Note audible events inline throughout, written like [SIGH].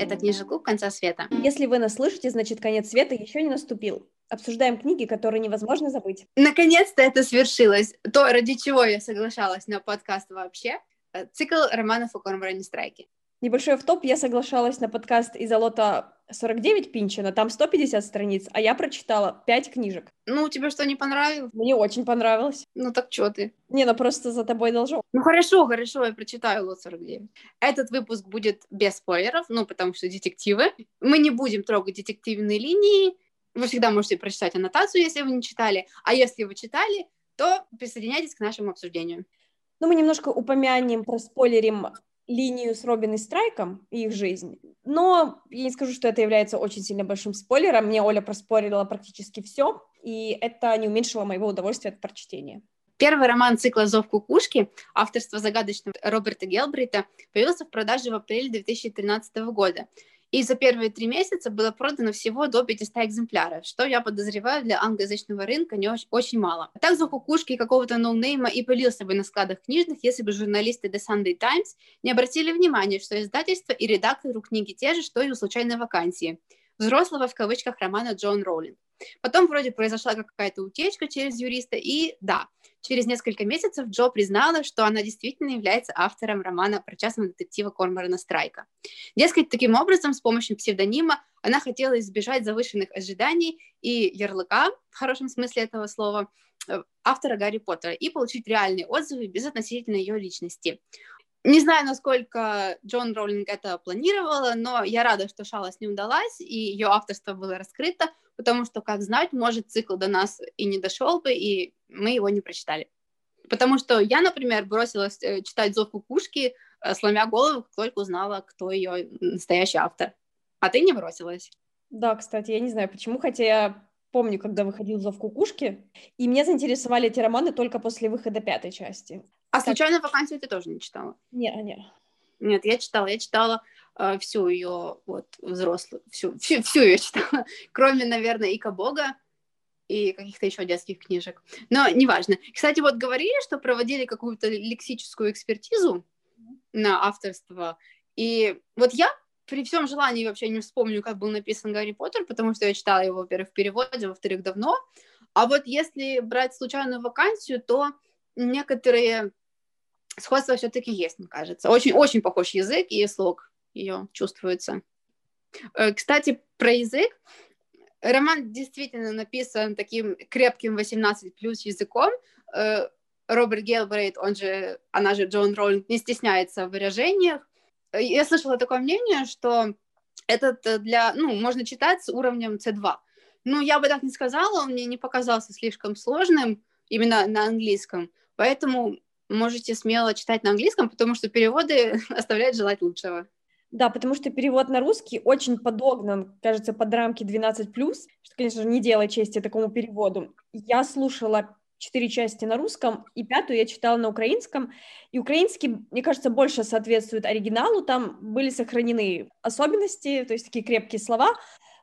Это книжный клуб «Конца света». Если вы нас слышите, значит, конец света еще не наступил. Обсуждаем книги, которые невозможно забыть. Наконец-то это свершилось. То, ради чего я соглашалась на подкаст вообще. Э, цикл романов о Корморане Страйке. Небольшой в топ я соглашалась на подкаст из Алота 49 Пинчина, там 150 страниц, а я прочитала 5 книжек. Ну, тебе что, не понравилось? Мне очень понравилось. Ну, так что ты? Не, ну просто за тобой должок. Ну, хорошо, хорошо, я прочитаю Лот 49. Этот выпуск будет без спойлеров, ну, потому что детективы. Мы не будем трогать детективные линии. Вы всегда можете прочитать аннотацию, если вы не читали. А если вы читали, то присоединяйтесь к нашему обсуждению. Ну, мы немножко упомянем, проспойлерим линию с Робин и Страйком и их жизнь. Но я не скажу, что это является очень сильно большим спойлером. Мне Оля проспорила практически все, и это не уменьшило моего удовольствия от прочтения. Первый роман цикла «Зов кукушки» авторства загадочного Роберта Гелбрита появился в продаже в апреле 2013 года. И за первые три месяца было продано всего до 500 экземпляров, что, я подозреваю, для англоязычного рынка не очень, очень мало. Так за кукушки какого-то ноунейма и пылился бы на складах книжных, если бы журналисты The Sunday Times не обратили внимания, что издательство и редактор у книги те же, что и у случайной вакансии взрослого в кавычках романа Джон Роулинг. Потом вроде произошла какая-то утечка через юриста, и да, через несколько месяцев Джо признала, что она действительно является автором романа про частного детектива Корморана Страйка. Дескать, таким образом, с помощью псевдонима она хотела избежать завышенных ожиданий и ярлыка, в хорошем смысле этого слова, э, автора Гарри Поттера и получить реальные отзывы без относительно ее личности. Не знаю, насколько Джон Роулинг это планировала, но я рада, что шалость не удалась, и ее авторство было раскрыто, потому что, как знать, может, цикл до нас и не дошел бы, и мы его не прочитали. Потому что я, например, бросилась э, читать «Зов кукушки», э, сломя голову, как только узнала, кто ее настоящий автор. А ты не бросилась? Да, кстати, я не знаю почему, хотя я помню, когда выходил «Зов кукушки», и меня заинтересовали эти романы только после выхода пятой части. А так. случайно вакансию ты тоже не читала? Не, не. Нет, я читала, я читала э, всю ее вот взрослую, всю, всю, всю ее читала, [LAUGHS] кроме, наверное, Ика Бога и каких-то еще детских книжек. Но неважно. Кстати, вот говорили, что проводили какую-то лексическую экспертизу на авторство, и вот я при всем желании вообще не вспомню, как был написан Гарри Поттер, потому что я читала его, во-первых, в переводе, во-вторых, давно. А вот если брать случайную вакансию, то некоторые сходство все-таки есть, мне кажется. Очень-очень похож язык и слог ее чувствуется. Э, кстати, про язык. Роман действительно написан таким крепким 18 плюс языком. Э, Роберт Гелбрейт, он же, она же Джон Роллинг, не стесняется в выражениях. Э, я слышала такое мнение, что этот для, ну, можно читать с уровнем C2. Ну, я бы так не сказала, он мне не показался слишком сложным именно на английском. Поэтому можете смело читать на английском, потому что переводы [LAUGHS] оставляют желать лучшего. Да, потому что перевод на русский очень подогнан, кажется, под рамки 12+, что, конечно же, не делает чести такому переводу. Я слушала четыре части на русском, и пятую я читала на украинском. И украинский, мне кажется, больше соответствует оригиналу. Там были сохранены особенности, то есть такие крепкие слова.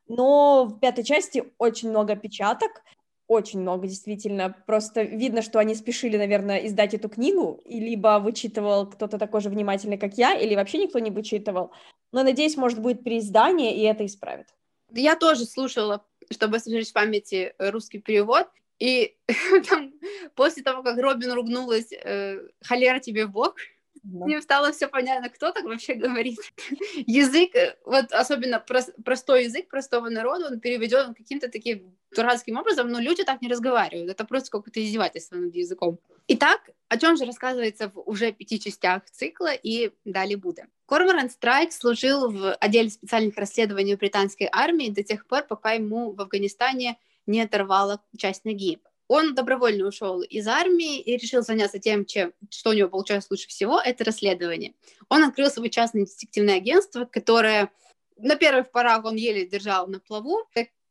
Но в пятой части очень много печаток, очень много, действительно. Просто видно, что они спешили, наверное, издать эту книгу, и либо вычитывал кто-то такой же внимательный, как я, или вообще никто не вычитывал. Но, надеюсь, может, будет переиздание, и это исправит. Я тоже слушала, чтобы освежить в памяти русский перевод, и [LAUGHS] там, после того, как Робин ругнулась, э, холера тебе в бок, да. Мне стало все понятно, кто так вообще говорит. [LAUGHS] язык, э, вот особенно прос, простой язык простого народа, он переведен каким-то таким дурацким образом, но люди так не разговаривают. Это просто какое-то издевательство над языком. Итак, о чем же рассказывается в уже пяти частях цикла и далее будет. Корморан Страйк служил в отделе специальных расследований британской армии до тех пор, пока ему в Афганистане не оторвала часть ноги. Он добровольно ушел из армии и решил заняться тем, чем, что у него получалось лучше всего, это расследование. Он открыл свое частное детективное агентство, которое на первых порах он еле держал на плаву,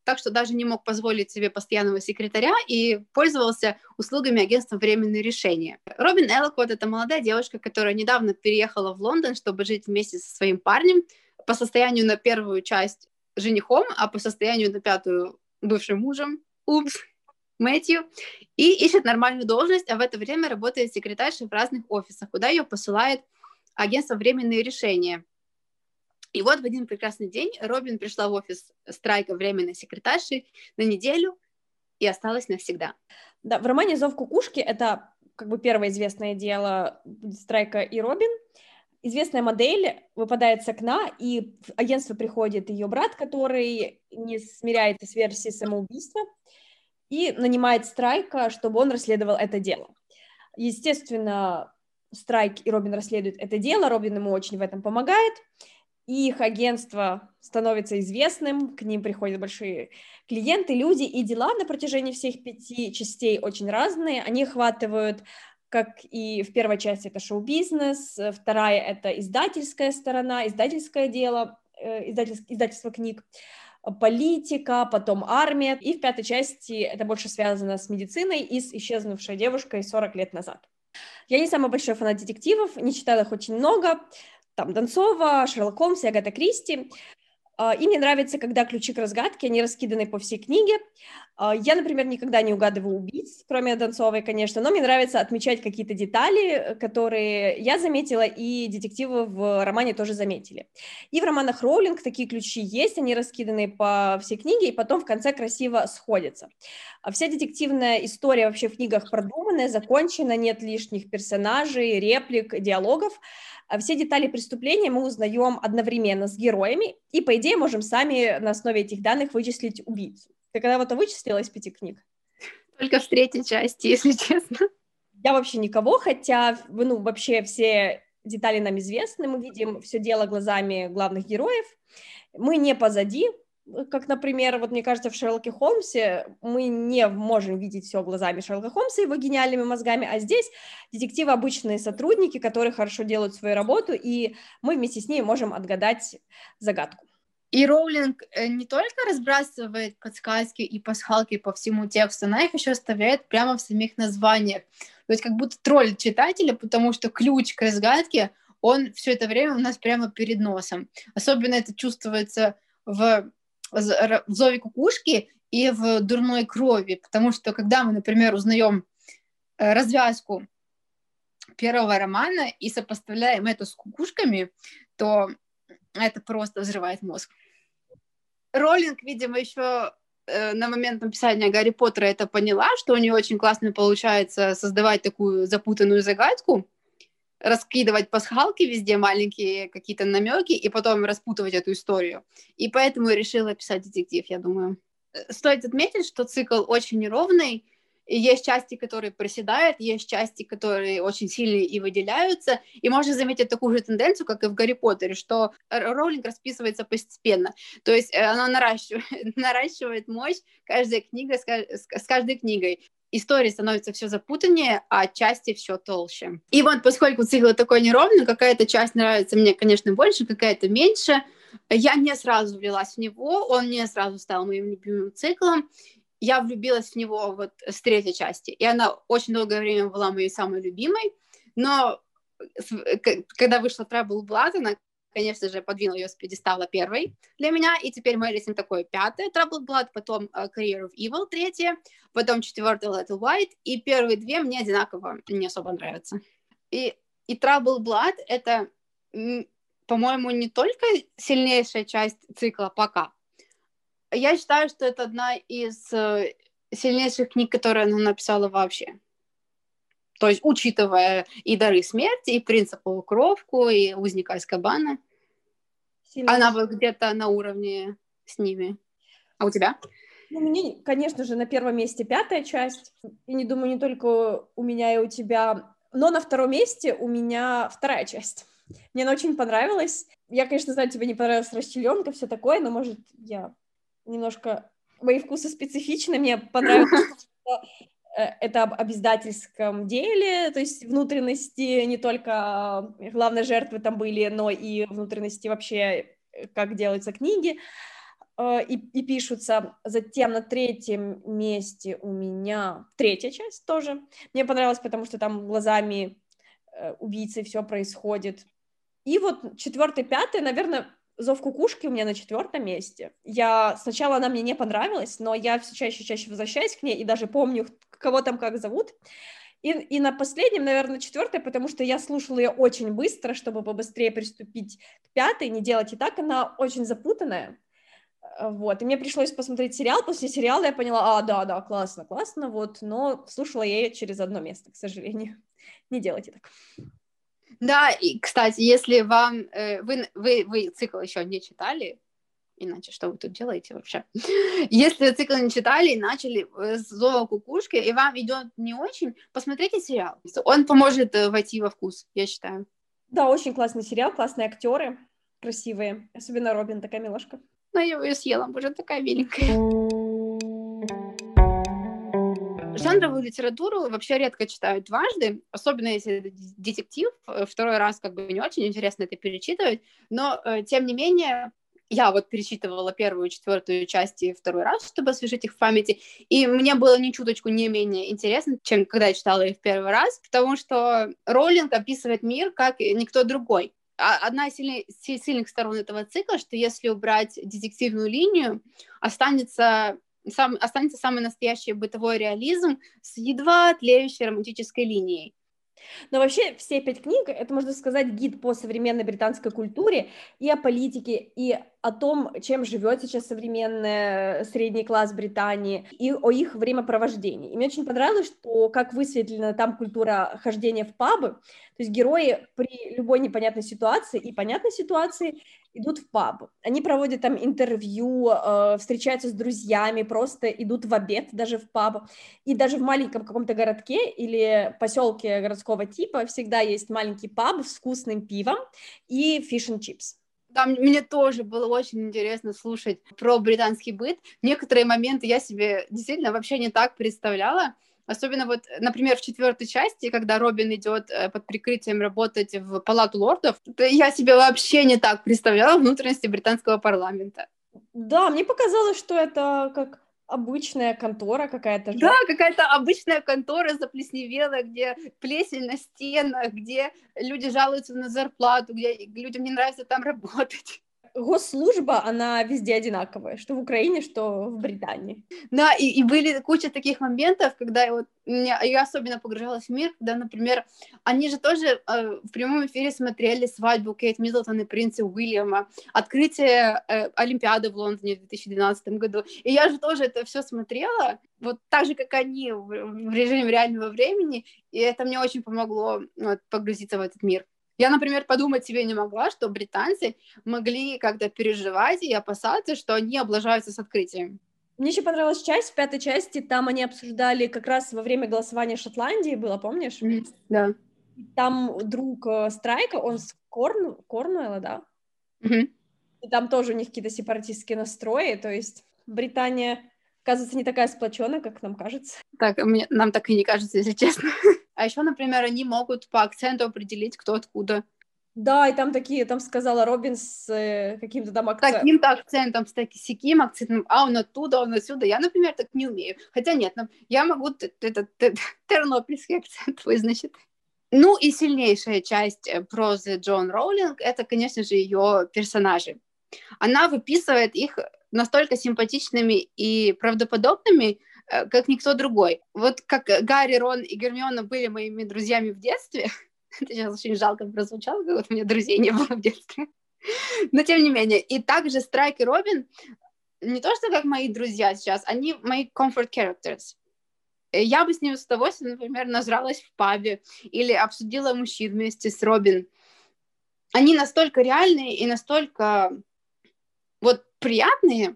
так что даже не мог позволить себе постоянного секретаря и пользовался услугами агентства «Временные решения». Робин Эллокот — это молодая девушка, которая недавно переехала в Лондон, чтобы жить вместе со своим парнем, по состоянию на первую часть женихом, а по состоянию на пятую бывшим мужем. Упс. Мэтью, и ищет нормальную должность, а в это время работает секретаршей в разных офисах, куда ее посылает агентство «Временные решения». И вот в один прекрасный день Робин пришла в офис Страйка временной секретаршей на неделю и осталась навсегда. Да, в романе «Зов кукушки» это как бы первое известное дело Страйка и Робин. Известная модель выпадает с окна, и в агентство приходит ее брат, который не смиряется с версией самоубийства, и нанимает Страйка, чтобы он расследовал это дело. Естественно, Страйк и Робин расследуют это дело, Робин ему очень в этом помогает, и их агентство становится известным, к ним приходят большие клиенты, люди, и дела на протяжении всех пяти частей очень разные. Они охватывают, как и в первой части, это шоу-бизнес, вторая — это издательская сторона, издательское дело, э, издательство, издательство книг, политика, потом армия, и в пятой части это больше связано с медициной и с исчезнувшей девушкой 40 лет назад. Я не самый большой фанат детективов, не читала их очень много, там Донцова, Шерлок Холмс и Агата Кристи. А, и мне нравится, когда ключи к разгадке, они раскиданы по всей книге. А, я, например, никогда не угадываю убийц, кроме Донцовой, конечно, но мне нравится отмечать какие-то детали, которые я заметила, и детективы в романе тоже заметили. И в романах Роулинг такие ключи есть, они раскиданы по всей книге, и потом в конце красиво сходятся. А вся детективная история вообще в книгах продуманная, закончена, нет лишних персонажей, реплик, диалогов. А все детали преступления мы узнаем одновременно с героями, и, по идее, можем сами на основе этих данных вычислить убийцу. Ты когда-то вычислила из пяти книг? Только в третьей части, [LAUGHS] если честно. Я вообще никого, хотя, ну, вообще все детали нам известны, мы видим все дело глазами главных героев, мы не позади, как, например, вот мне кажется, в Шерлоке Холмсе мы не можем видеть все глазами Шерлока Холмса его гениальными мозгами, а здесь детективы обычные сотрудники, которые хорошо делают свою работу, и мы вместе с ними можем отгадать загадку. И Роулинг э, не только разбрасывает подсказки и пасхалки по всему тексту, она их еще оставляет прямо в самих названиях. То есть как будто тролль читателя, потому что ключ к разгадке, он все это время у нас прямо перед носом. Особенно это чувствуется в в зове кукушки и в дурной крови, потому что когда мы, например, узнаем э, развязку первого романа и сопоставляем это с кукушками, то это просто взрывает мозг. Роллинг, видимо, еще э, на момент написания Гарри Поттера это поняла, что у нее очень классно получается создавать такую запутанную загадку, раскидывать пасхалки везде, маленькие какие-то намеки, и потом распутывать эту историю. И поэтому я решила писать детектив, я думаю. Э, стоит отметить, что цикл очень неровный, и есть части, которые проседают, есть части, которые очень сильные и выделяются. И можно заметить такую же тенденцию, как и в Гарри Поттере, что Роулинг расписывается постепенно. То есть э, она наращивает, [LAUGHS] наращивает мощь каждая книга с, с каждой книгой истории становится все запутаннее, а части все толще. И вот поскольку цикл такой неровный, какая-то часть нравится мне, конечно, больше, какая-то меньше, я не сразу влилась в него, он не сразу стал моим любимым циклом. Я влюбилась в него вот с третьей части, и она очень долгое время была моей самой любимой, но когда вышла Trouble Blood, она конечно же, подвинул ее с пьедестала первой для меня, и теперь мы летим такое пятое Troubled Blood, потом uh, Career of Evil третье, потом четвертое Little White, и первые две мне одинаково не особо нравятся. И, и Troubled Blood — это, по-моему, не только сильнейшая часть цикла пока. Я считаю, что это одна из uh, сильнейших книг, которые она написала вообще. То есть, учитывая и дары смерти, и принцип полукровку, и узника из кабана. Сильно. Она вот где-то на уровне с ними. А у тебя? Ну, мне, конечно же, на первом месте пятая часть. И не думаю, не только у меня и у тебя. Но на втором месте у меня вторая часть. Мне она очень понравилась. Я, конечно, знаю, тебе не понравилась расчленка, все такое, но, может, я немножко... Мои вкусы специфичны. Мне понравилось, [LAUGHS] что это об обязательском деле, то есть внутренности не только э, главной жертвы там были, но и внутренности вообще, э, как делаются книги и, и пишутся. Затем на третьем месте у меня третья часть тоже. Мне понравилось, потому что там глазами убийцы все происходит. И вот четвертый, пятый, наверное, Зов кукушки у меня на четвертом месте. Я сначала она мне не понравилась, но я все чаще и чаще возвращаюсь к ней и даже помню, кого там как зовут. И, и на последнем, наверное, четвертая, потому что я слушала ее очень быстро, чтобы побыстрее приступить к пятой, не делать и так, она очень запутанная. Э, вот, и мне пришлось посмотреть сериал, после сериала я поняла, а, да, да, классно, классно, вот, но слушала я ее через одно место, к сожалению. [LAUGHS] Не делайте так. Да, и, кстати, если вам, э, вы, вы, вы цикл еще не читали, иначе что вы тут делаете вообще? [LAUGHS] Если цикл не читали и начали э, с зова кукушки, и вам идет не очень, посмотрите сериал. Он поможет э, войти во вкус, я считаю. Да, очень классный сериал, классные актеры, красивые, особенно Робин, такая милашка. Ну, я ее съела, боже, такая миленькая. Жанровую литературу вообще редко читают дважды, особенно если это детектив. Э, второй раз как бы не очень интересно это перечитывать, но тем не менее я вот перечитывала первую, четвертую части второй раз, чтобы освежить их в памяти, и мне было ни чуточку не менее интересно, чем когда я читала их в первый раз, потому что Роллинг описывает мир как никто другой. А одна из сильных, сильных сторон этого цикла, что если убрать детективную линию, останется сам, останется самый настоящий бытовой реализм с едва тлеющей романтической линией. Но вообще все пять книг, это, можно сказать, гид по современной британской культуре и о политике, и о том, чем живет сейчас современный средний класс Британии, и о их времяпровождении. И мне очень понравилось, что как высветлена там культура хождения в пабы, то есть герои при любой непонятной ситуации и понятной ситуации идут в паб. Они проводят там интервью, э, встречаются с друзьями, просто идут в обед даже в паб. И даже в маленьком каком-то городке или поселке городского типа всегда есть маленький паб с вкусным пивом и фиш and чипс. Там мне тоже было очень интересно слушать про британский быт. Некоторые моменты я себе действительно вообще не так представляла. Особенно вот, например, в четвертой части, когда Робин идет э, под прикрытием работать в Палату лордов, я себе вообще не так представляла внутренности британского парламента. Да, мне показалось, что это как обычная контора какая-то. Да, какая-то обычная контора заплесневелая, где плесень на стенах, где люди жалуются на зарплату, где людям не нравится там работать госслужба, она везде одинаковая, что в Украине, что в Британии. Да, и, и были куча таких моментов, когда я, вот, меня, я особенно погружалась в мир, когда, например, они же тоже э, в прямом эфире смотрели свадьбу Кейт Миддлтон и принца Уильяма, открытие э, Олимпиады в Лондоне в 2012 году, и я же тоже это все смотрела, вот так же, как они, в, в режиме реального времени, и это мне очень помогло вот, погрузиться в этот мир. Я, например, подумать себе не могла, что британцы могли как-то переживать и опасаться, что они облажаются с открытием. Мне еще понравилась часть, в пятой части, там они обсуждали как раз во время голосования Шотландии было, помнишь? Да. Там друг э, Страйка, он с Корн... Корнуэлла, да? Mm-hmm. И там тоже у них какие-то сепаратистские настрои, то есть Британия, оказывается, не такая сплоченная, как нам кажется. Так, мне, нам так и не кажется, если честно. [LAUGHS] А еще, например, они могут по акценту определить, кто откуда. Да, и там такие, там сказала Робин с э, каким-то там акцентом. Таким-то акцентом, с таким акцентом, а он оттуда, он отсюда. Я, например, так не умею. Хотя нет, я могу этот [LAUGHS] тернопольский акцент вызначить. Ну и сильнейшая часть э, прозы Джон Роулинг — это, конечно же, ее персонажи. Она выписывает их настолько симпатичными и правдоподобными, как никто другой. Вот как Гарри, Рон и Гермиона были моими друзьями в детстве, [LAUGHS] это сейчас очень жалко прозвучало, как вот у меня друзей не было в детстве. [LAUGHS] Но тем не менее. И также Страйк и Робин не то, что как мои друзья сейчас, они мои comfort characters. Э, я бы с ними с удовольствием, например, нажралась в пабе или обсудила мужчин вместе с Робин. Они настолько реальные и настолько вот приятные,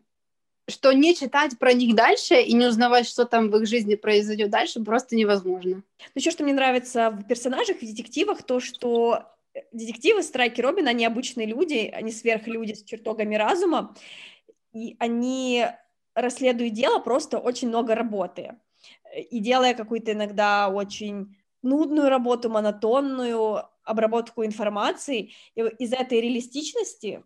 что не читать про них дальше и не узнавать, что там в их жизни произойдет дальше, просто невозможно. Ну, еще что мне нравится в персонажах, в детективах, то, что детективы Страйки Робин, они обычные люди, они сверхлюди с чертогами разума, и они, расследуют дело, просто очень много работы. И делая какую-то иногда очень нудную работу, монотонную обработку информации, из этой реалистичности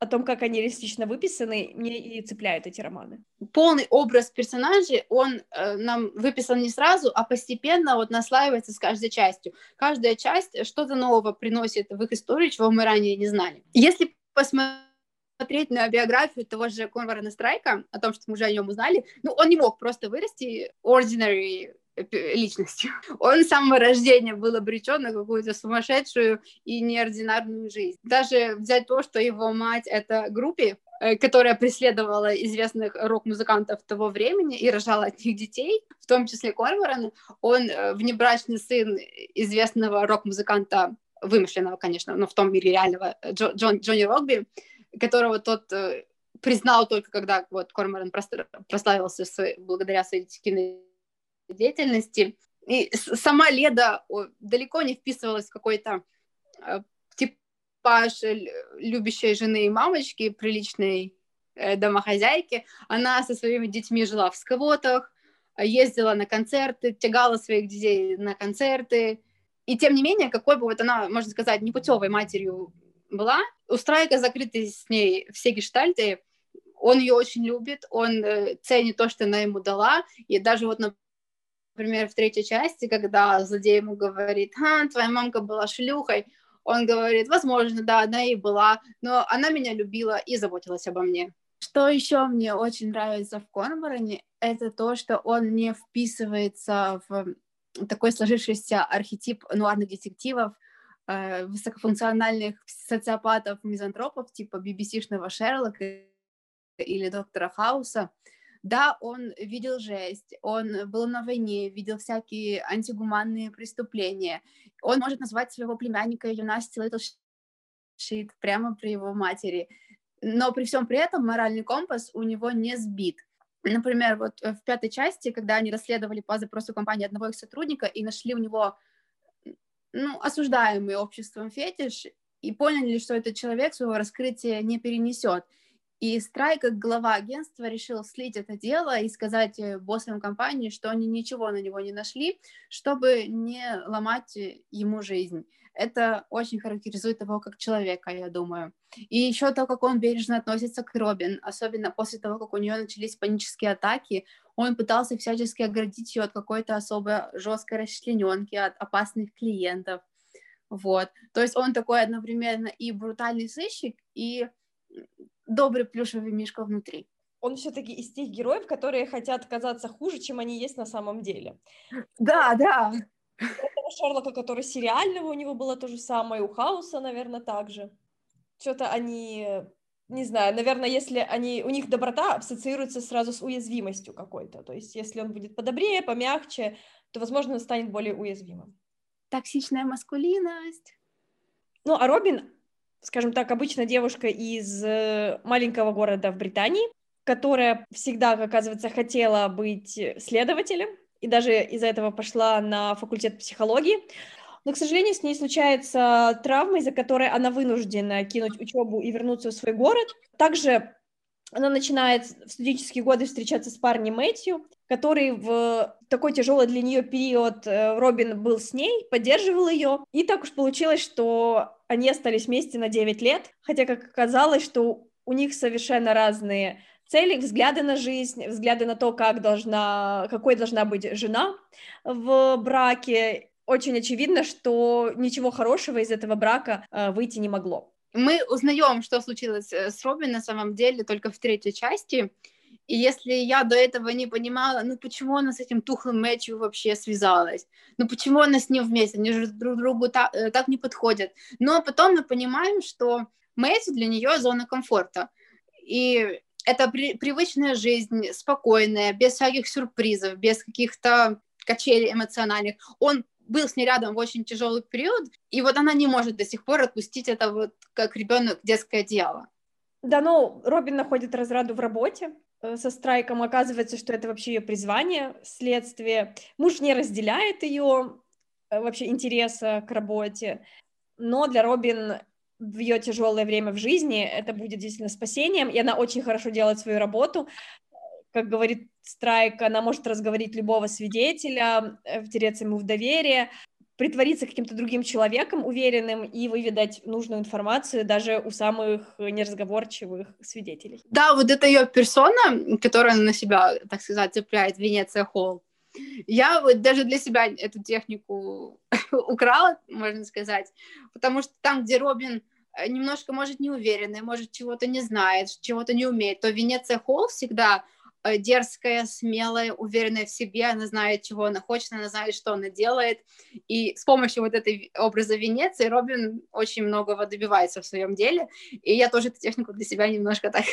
о том, как они реалистично выписаны, мне и цепляют эти романы. Полный образ персонажей, он э, нам выписан не сразу, а постепенно вот наслаивается с каждой частью. Каждая часть что-то нового приносит в их историю, чего мы ранее не знали. Если посмотреть на биографию того же Конвара Страйка, о том, что мы уже о нем узнали, ну, он не мог просто вырасти ordinary личностью. [LAUGHS] Он с самого рождения был обречен на какую-то сумасшедшую и неординарную жизнь. Даже взять то, что его мать — это группе, э, которая преследовала известных рок-музыкантов того времени и рожала от них детей, в том числе Корморан. Он э, внебрачный сын известного рок-музыканта, вымышленного, конечно, но в том мире реального, Джо, Джон, Джонни Рокби, которого тот э, признал только когда вот Корморан прославился своей, благодаря своей кино деятельности. И сама Леда далеко не вписывалась в какой-то э, типаж любящей жены и мамочки, приличной э, домохозяйки. Она со своими детьми жила в сквотах, ездила на концерты, тягала своих детей на концерты. И тем не менее, какой бы вот она, можно сказать, непутевой матерью была, у Страйка закрыты с ней все гештальты, он ее очень любит, он э, ценит то, что она ему дала, и даже вот, например, в третьей части, когда злодей ему говорит, а, твоя мамка была шлюхой, он говорит, возможно, да, она и была, но она меня любила и заботилась обо мне. Что еще мне очень нравится в Корморане, это то, что он не вписывается в такой сложившийся архетип нуарных детективов, э, высокофункциональных социопатов, мизантропов, типа BBC-шного Шерлока или доктора Хауса, да, он видел жесть, он был на войне, видел всякие антигуманные преступления. Он может назвать своего племянника Юнасти Литл Шит прямо при его матери. Но при всем при этом моральный компас у него не сбит. Например, вот в пятой части, когда они расследовали по запросу компании одного их сотрудника и нашли у него ну, осуждаемый обществом фетиш, и поняли, что этот человек своего раскрытия не перенесет. И Страй, как глава агентства, решил слить это дело и сказать э, боссам компании, что они ничего на него не нашли, чтобы не ломать э, ему жизнь. Это очень характеризует его как человека, я думаю. И еще то, как он бережно относится к Робин, особенно после того, как у нее начались панические атаки, он пытался всячески оградить ее от какой-то особо жесткой расчлененки, от опасных клиентов. Вот. То есть он такой одновременно и брутальный сыщик, и добрый плюшевый мишка внутри. Он все-таки из тех героев, которые хотят казаться хуже, чем они есть на самом деле. Да, да. У Шерлока, который сериального, у него было то же самое, у Хауса, наверное, также. Что-то они, не знаю, наверное, если они, у них доброта ассоциируется сразу с уязвимостью какой-то. То есть, если он будет подобрее, помягче, то, возможно, он станет более уязвимым. Токсичная маскулинность. Ну, а Робин скажем так, обычно девушка из э, маленького города в Британии, которая всегда, оказывается, хотела быть следователем, и даже из-за этого пошла на факультет психологии. Но, к сожалению, с ней случается травма, из-за которой она вынуждена кинуть учебу и вернуться в свой город. Также она начинает в студенческие годы встречаться с парнем Мэтью, который в такой тяжелый для нее период э, Робин был с ней, поддерживал ее. И так уж получилось, что они остались вместе на 9 лет, хотя, как оказалось, что у них совершенно разные цели, взгляды на жизнь, взгляды на то, как должна, какой должна быть жена в браке. Очень очевидно, что ничего хорошего из этого брака э, выйти не могло. Мы узнаем, что случилось э, с Робин на самом деле только в третьей части. И если я до этого не понимала, ну почему она с этим тухлым Мэтью вообще связалась? Ну почему она с ним вместе? Они же друг другу так, э, так не подходят. Но потом мы понимаем, что Мэтью для нее зона комфорта. И это при, привычная жизнь, спокойная, без всяких сюрпризов, без каких-то качелей эмоциональных. Он был с ней рядом в очень тяжелый период, и вот она не может до сих пор отпустить это вот как ребенок детское одеяло. Да, ну, Робин находит разраду в работе со страйком. Оказывается, что это вообще ее призвание, следствие. Муж не разделяет ее э, вообще интереса к работе, но для Робин в ее тяжелое время в жизни это будет действительно спасением, и она очень хорошо делает свою работу. Как говорит Страйк, она может разговорить любого свидетеля, э, втереться ему в доверие, притвориться каким-то другим человеком уверенным и выведать нужную информацию даже у самых неразговорчивых свидетелей. Да, вот это ее персона, которая на себя, так сказать, цепляет Венеция Холл. Я вот даже для себя эту технику [LAUGHS] украла, можно сказать, потому что там, где Робин э, немножко, может, неуверенный, может, чего-то не знает, чего-то не умеет, то Венеция Холл всегда дерзкая, смелая, уверенная в себе, она знает, чего она хочет, она знает, что она делает, и с помощью вот этой образа Венеции Робин очень многого добивается в своем деле, и я тоже эту технику для себя немножко так...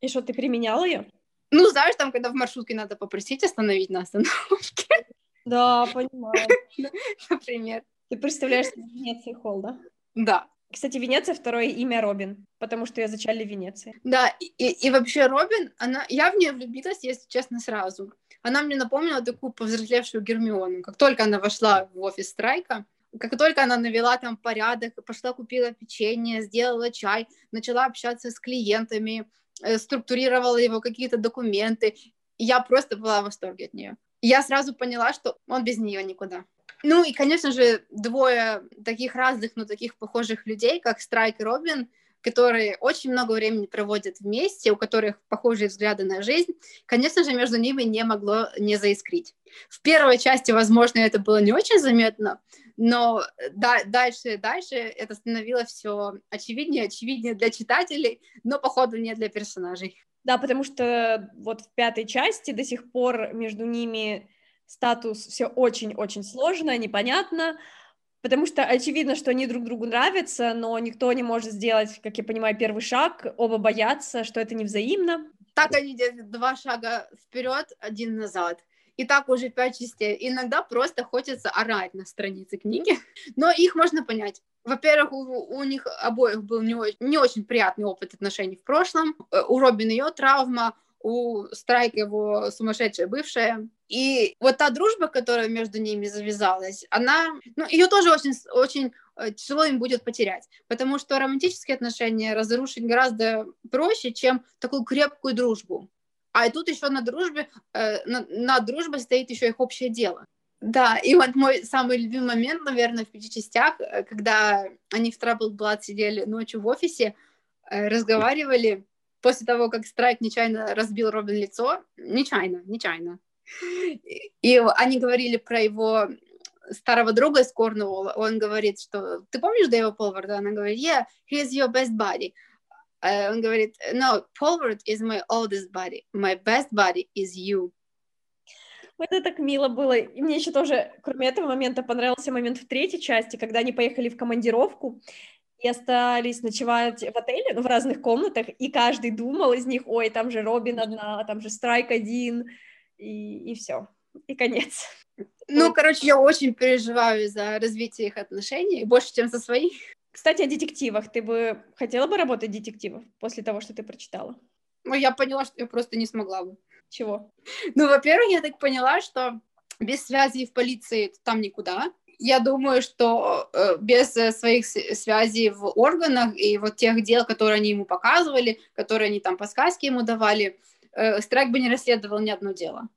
И что, ты применяла ее? Ну, знаешь, там, когда в маршрутке надо попросить остановить на остановке. Да, понимаю. [LAUGHS] Например. Ты представляешь Венеции холл, да? Да. Кстати, Венеция второе имя Робин, потому что я зачали Венеции. Да, и, и вообще Робин, она, я в нее влюбилась, если честно, сразу. Она мне напомнила такую повзрослевшую Гермиону. Как только она вошла в офис Страйка, как только она навела там порядок, пошла купила печенье, сделала чай, начала общаться с клиентами, э, структурировала его какие-то документы, я просто была в восторге от нее. Я сразу поняла, что он без нее никуда. Ну и, конечно же, двое таких разных, но таких похожих людей, как Страйк и Робин, которые очень много времени проводят вместе, у которых похожие взгляды на жизнь, конечно же, между ними не могло не заискрить. В первой части, возможно, это было не очень заметно, но да, дальше и дальше это становилось все очевиднее, очевиднее для читателей, но, походу, не для персонажей. Да, потому что вот в пятой части до сих пор между ними статус все очень-очень сложно, непонятно, потому что очевидно, что они друг другу нравятся, но никто не может сделать, как я понимаю, первый шаг, оба боятся, что это не взаимно. Так они делают два шага вперед, один назад. И так уже пять частей. Иногда просто хочется орать на странице книги, [LAUGHS] но их можно понять. Во-первых, у, у них обоих был не не очень приятный опыт отношений в прошлом. Э, у Робин ее травма, у Страйка его сумасшедшая бывшая. И вот та дружба, которая между ними завязалась, она, ну, ее тоже очень, очень э, тяжело им будет потерять, потому что романтические отношения разрушить гораздо проще, чем такую крепкую дружбу. А и тут еще на дружбе, э, на, на дружбе стоит еще их общее дело. Да, и вот мой самый любимый момент, наверное, в пяти частях, э, когда они в Troubled Blood сидели ночью в офисе, э, разговаривали после того, как Страйк нечаянно разбил Робин лицо, нечаянно, нечаянно, и они говорили про его старого друга из Корнуолла, он говорит, что ты помнишь Дэйва Полварда? Она говорит, yeah, he is your best buddy. Uh, он говорит, no, Polward is my oldest buddy, my best buddy is you. Это так мило было. И мне еще тоже, кроме этого момента, понравился момент в третьей части, когда они поехали в командировку и остались ночевать в отеле, ну, в разных комнатах, и каждый думал из них, ой, там же Робин одна, там же Страйк один, и, и все, и конец. Ну, короче, я очень переживаю за развитие их отношений, больше, чем за свои. Кстати, о детективах. Ты бы хотела бы работать детективом после того, что ты прочитала? Ну, я поняла, что я просто не смогла бы. Чего? Ну, во-первых, я так поняла, что без связи в полиции там никуда. Я думаю, что э, без э, своих связей в органах и вот тех дел, которые они ему показывали, которые они там по сказке ему давали, э, Страйк бы не расследовал ни одно дело.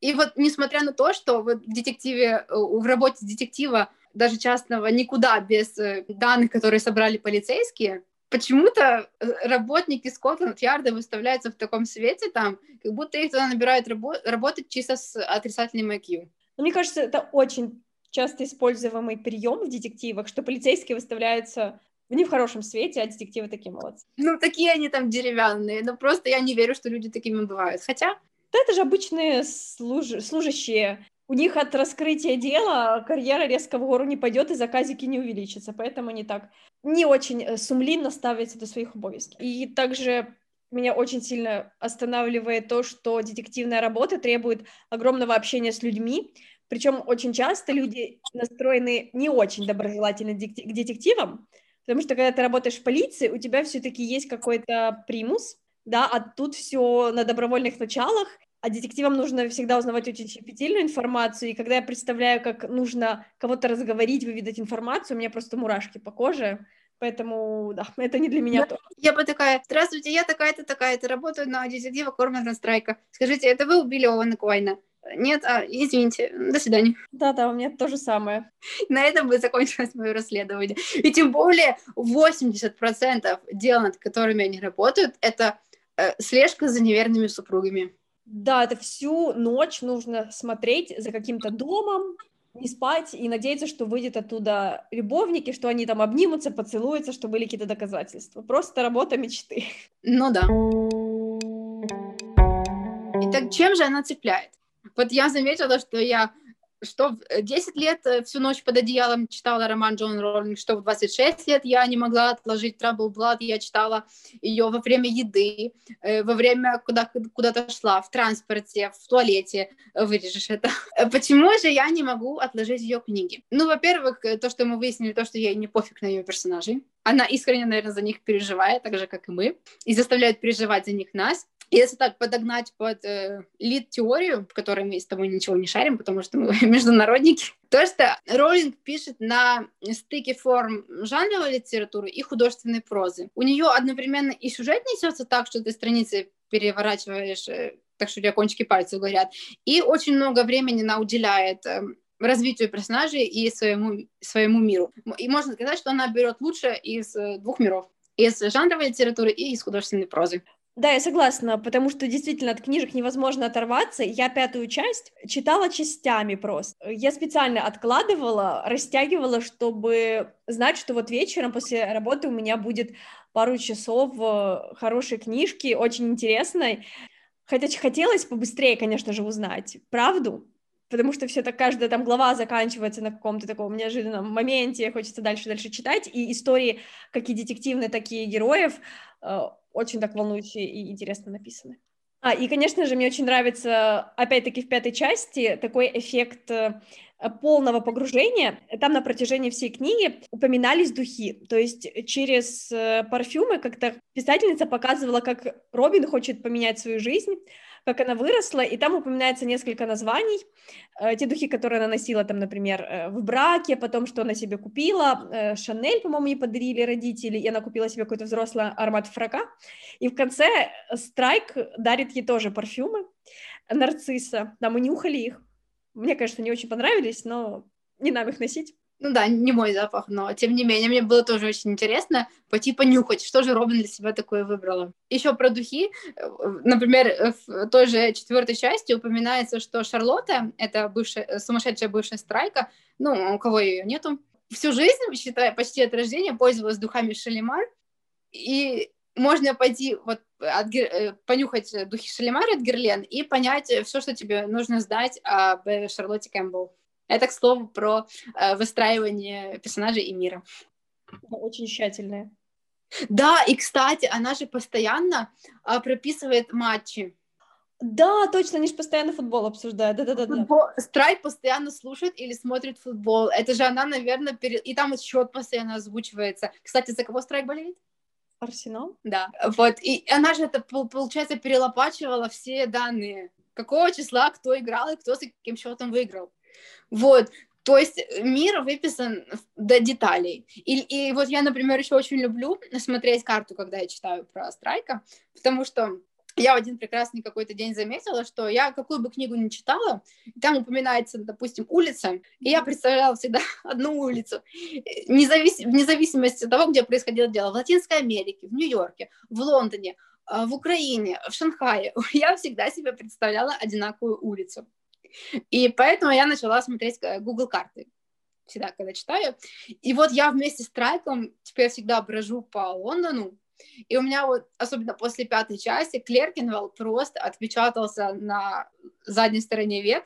И вот несмотря на то, что в детективе, в работе детектива даже частного никуда без данных, которые собрали полицейские, почему-то работники Скотланд-Ярда выставляются в таком свете там, как будто их туда набирают рабо- работать чисто с отрицательным IQ. Мне кажется, это очень часто используемый прием в детективах, что полицейские выставляются не в хорошем свете, а детективы такие молодцы. Ну, такие они там деревянные, но просто я не верю, что люди такими бывают. Хотя... Да это же обычные служ... служащие. У них от раскрытия дела карьера резко в гору не пойдет и заказики не увеличатся, поэтому они так не очень э, сумлинно ставятся до своих обовязков. И также меня очень сильно останавливает то, что детективная работа требует огромного общения с людьми, причем очень часто люди настроены не очень доброжелательно к детективам, потому что когда ты работаешь в полиции, у тебя все-таки есть какой-то примус, да, а тут все на добровольных началах, а детективам нужно всегда узнавать очень щепетильную информацию, и когда я представляю, как нужно кого-то разговорить, выведать информацию, у меня просто мурашки по коже, поэтому, да, это не для меня то. Я бы такая, здравствуйте, я такая-то, такая-то, работаю на детектива Кормана Страйка. Скажите, это вы убили Оуэна Куайна? Нет, а, извините, до свидания. Да-да, у меня то же самое. На этом бы закончилось [LAUGHS] мое расследование. И тем более 80% дел, над которыми они работают, это э, слежка за неверными супругами. Да, это всю ночь нужно смотреть за каким-то домом, не спать и надеяться, что выйдет оттуда любовники, что они там обнимутся, поцелуются, что были какие-то доказательства. Просто работа мечты. Ну да. Так чем же она цепляет? Вот я заметила, что я что в 10 э, лет э, всю ночь под одеялом читала роман Джон Роллинг, что в 26 лет я не могла отложить Trouble Blood, я читала ее во время еды, э, во время, куда, куда-то шла, в транспорте, в туалете, вырежешь это. Почему же я не могу отложить ее книги? Ну, во-первых, то, что мы выяснили, то, что ей не пофиг на ее персонажей. Она искренне, наверное, за них переживает, так же, как и мы, и заставляет переживать за них нас. Если так подогнать под э, лид-теорию, в которой мы с тобой ничего не шарим, потому что мы [LAUGHS] международники, то, что Роллинг пишет на стыке форм жанровой литературы и художественной прозы. У нее одновременно и сюжет несется так, что ты страницы переворачиваешь, э, так что у тебя кончики пальцев горят, и очень много времени она уделяет э, развитию персонажей и своему, своему миру. И можно сказать, что она берет лучшее из э, двух миров из жанровой литературы и из художественной прозы. Да, я согласна, потому что действительно от книжек невозможно оторваться. Я пятую часть читала частями просто. Я специально откладывала, растягивала, чтобы знать, что вот вечером после работы у меня будет пару часов э, хорошей книжки, очень интересной. Хотя хотелось побыстрее, конечно же, узнать правду, потому что все так каждая там глава заканчивается на каком-то таком неожиданном моменте, хочется дальше-дальше читать, и истории, как и детективные, так и героев, э, очень так волнующе и интересно написаны. А, и, конечно же, мне очень нравится, опять-таки, в пятой части такой эффект э, полного погружения. Там на протяжении всей книги упоминались духи. То есть через э, парфюмы как-то писательница показывала, как Робин хочет поменять свою жизнь, как она выросла, и там упоминается несколько названий. Э, те духи, которые она носила, там, например, э, в браке, потом, что она себе купила, э, Шанель, по-моему, ей подарили родители, и она купила себе какой-то взрослый аромат фрака. И в конце Страйк дарит ей тоже парфюмы нарцисса. Да, мы нюхали их. Мне, конечно, не очень понравились, но не нам их носить. Ну да, не мой запах, но тем не менее, мне было тоже очень интересно пойти понюхать, что же Робин для себя такое выбрала. Еще про духи. Например, в той же четвертой части упоминается, что Шарлотта, это бывшая, сумасшедшая бывшая страйка, ну, у кого ее нету, всю жизнь, считая почти от рождения, пользовалась духами Шалимар, и можно пойти вот от, э, понюхать духи Шалимар от Герлен и понять все, что тебе нужно знать об Шарлотте Кэмпбелл. Это, к слову, про э, выстраивание персонажей и мира. Очень тщательная. Да, и, кстати, она же постоянно э, прописывает матчи. Да, точно, они же постоянно футбол обсуждают. Да, да, да. Футбол... Страйк постоянно слушает или смотрит футбол. Это же она, наверное, пере... и там счет постоянно озвучивается. Кстати, за кого Страйк болеет? Арсенал? Да. Вот. И она же это, получается, перелопачивала все данные. Какого числа кто играл и кто с каким счетом выиграл. Вот, то есть мир выписан до деталей. И, и вот я, например, еще очень люблю смотреть карту, когда я читаю про Страйка, потому что я в один прекрасный какой-то день заметила, что я какую бы книгу ни читала, там упоминается, допустим, улица, и я представляла всегда [LAUGHS] одну улицу, независ... вне зависимости от того, где происходило дело, в Латинской Америке, в Нью-Йорке, в Лондоне, а, в Украине, в Шанхае, [LAUGHS] я всегда себе представляла одинаковую улицу. И поэтому я начала смотреть э, Google карты всегда, когда читаю. И вот я вместе с Трайком теперь всегда брожу по Лондону, и у меня вот, особенно после пятой части, Клеркинвелл просто отпечатался на задней стороне век,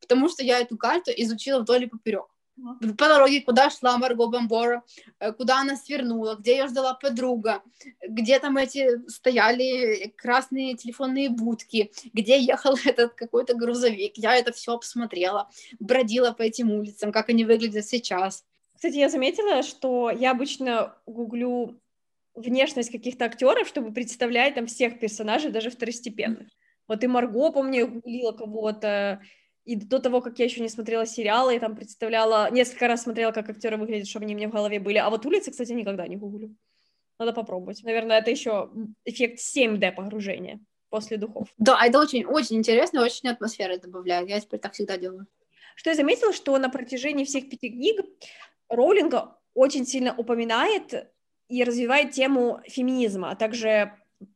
потому что я эту карту изучила вдоль и поперек по дороге, куда шла Марго Бамбора, э, куда она свернула, где ее ждала подруга, где там эти стояли красные телефонные будки, где ехал [LAUGHS] этот какой-то грузовик. Я это все посмотрела, бродила по этим улицам, как они выглядят сейчас. Кстати, я заметила, что я обычно гуглю внешность каких-то актеров, чтобы представлять там всех персонажей, даже второстепенных. Вот и Марго, помню, гуглила кого-то, и до того, как я еще не смотрела сериалы, я там представляла, несколько раз смотрела, как актеры выглядят, чтобы они мне в голове были. А вот улицы, кстати, никогда не гуглю. Надо попробовать. Наверное, это еще эффект 7D погружения после духов. Да, это очень, очень интересно, очень атмосфера добавляет. Я теперь так всегда делаю. Что я заметила, что на протяжении всех пяти книг Роулинга очень сильно упоминает и развивает тему феминизма, а также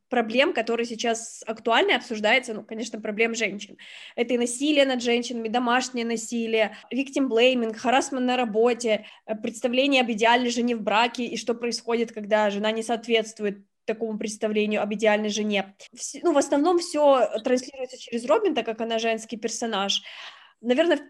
проблем, которые сейчас актуальны, обсуждается, ну, конечно, проблем женщин. Это и насилие над женщинами, домашнее насилие, victim blaming, харасмент на работе, э, представление об идеальной жене в браке и что происходит, когда жена не соответствует такому представлению об идеальной жене. Ну, в основном все транслируется через Робин, так как она женский персонаж. Наверное, в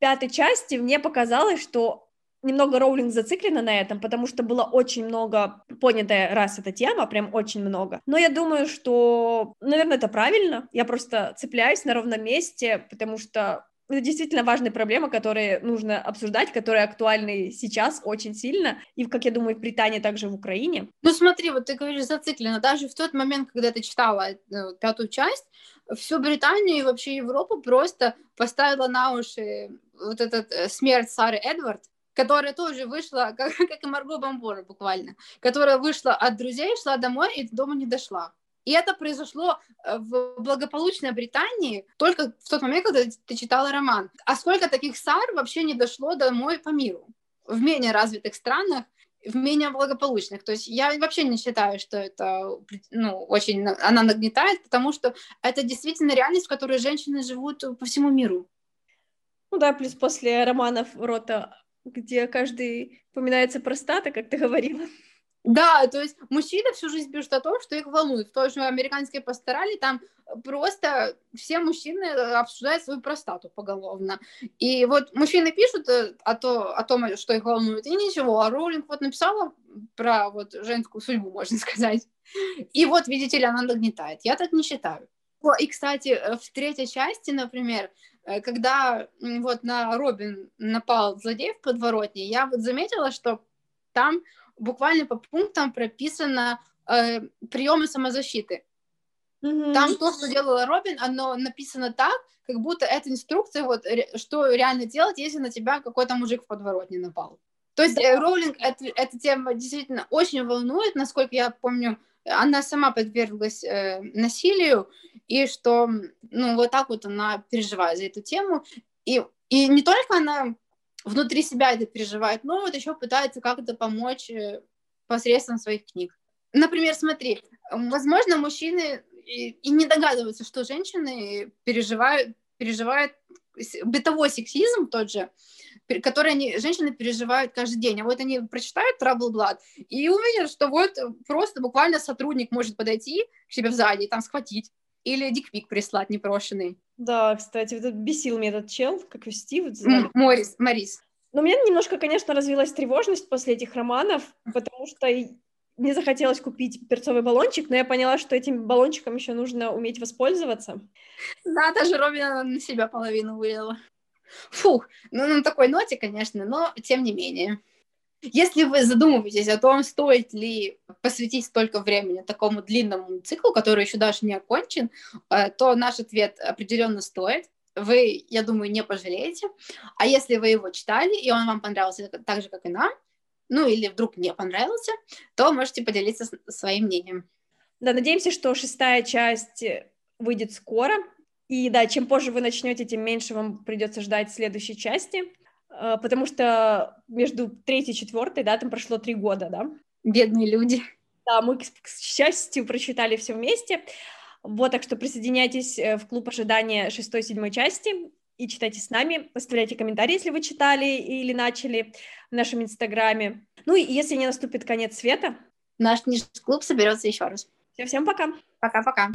пятой части мне показалось, что немного Роулинг зациклена на этом, потому что было очень много понятая раз эта тема, прям очень много. Но я думаю, что, наверное, это правильно. Я просто цепляюсь на ровном месте, потому что это действительно важная проблема, которую нужно обсуждать, которая актуальна сейчас очень сильно, и, как я думаю, в Британии, также в Украине. Ну смотри, вот ты говоришь зацикленно, даже в тот момент, когда ты читала э, пятую часть, всю Британию и вообще Европу просто поставила на уши вот этот э, смерть Сары Эдвард, которая тоже вышла, как, [LAUGHS] как и Марго Бамбора буквально, которая вышла от друзей, шла домой и до дома не дошла. И это произошло э, в благополучной Британии только в тот момент, когда ты читала роман. А сколько таких сар вообще не дошло домой по миру? В менее развитых странах, в менее благополучных. То есть я вообще не считаю, что это ну, очень она нагнетает, потому что это действительно реальность, в которой женщины живут по всему миру. Ну да, плюс после романов Рота, где каждый упоминается простата, как ты говорила. Да, то есть мужчины всю жизнь пишут о том, что их волнует. В той же американской пасторали там просто все мужчины обсуждают свою простату поголовно. И вот мужчины пишут э, о, то, о том, что их волнует, и ничего. А Роулинг вот написала про вот женскую судьбу, можно [LAUGHS] сказать. И вот, видите ли, она нагнетает. Я так не считаю. И, кстати, э, в третьей части, например, э, когда вот на Робин напал злодей в подворотне, я вот заметила, что там буквально по пунктам прописано э, приемы самозащиты. Mm-hmm. Там то, что делала Робин, оно написано так, как будто это инструкция, вот, что реально делать, если на тебя какой-то мужик в подворотне напал. То есть да. Э, Роулинг это, эта тема действительно очень волнует, насколько я помню, она сама подверглась э, насилию, и что, ну, вот так вот она переживает за эту тему. И, и не только она внутри себя это переживает, но вот еще пытается как-то помочь э, посредством своих книг. Например, смотри, возможно, мужчины и, и не догадываются, что женщины переживают, переживают бытовой сексизм тот же, который они, женщины переживают каждый день. А вот они прочитают Траблблад и увидят, что вот просто буквально сотрудник может подойти к себе зале и там схватить. Или дикпик прислать непрошенный. Да, кстати, вот бесил меня этот чел, как вести вот. Морис, Морис. Но у меня немножко, конечно, развилась тревожность после этих романов, потому что мне захотелось купить перцовый баллончик, но я поняла, что этим баллончиком еще нужно уметь воспользоваться. Да, даже Робина на себя половину вылила. Фух, ну на такой ноте, конечно, но тем не менее. Если вы задумываетесь о том, стоит ли посвятить столько времени такому длинному циклу, который еще даже не окончен, э, то наш ответ определенно стоит. Вы, я думаю, не пожалеете. А если вы его читали, и он вам понравился так же, как и нам, ну или вдруг не понравился, то можете поделиться своим мнением. Да, надеемся, что шестая часть выйдет скоро. И да, чем позже вы начнете, тем меньше вам придется ждать следующей части. А, потому что между третьей и четвертой, да, там прошло три года, да. Бедные люди. Да, мы, к счастью, прочитали все вместе. Вот, так что присоединяйтесь э, в клуб ожидания шестой седьмой части и читайте с нами. Оставляйте комментарии, если вы читали или начали в нашем инстаграме. Ну и если не наступит конец света... Наш книжный клуб соберется еще раз. Всем, всем пока. Пока-пока.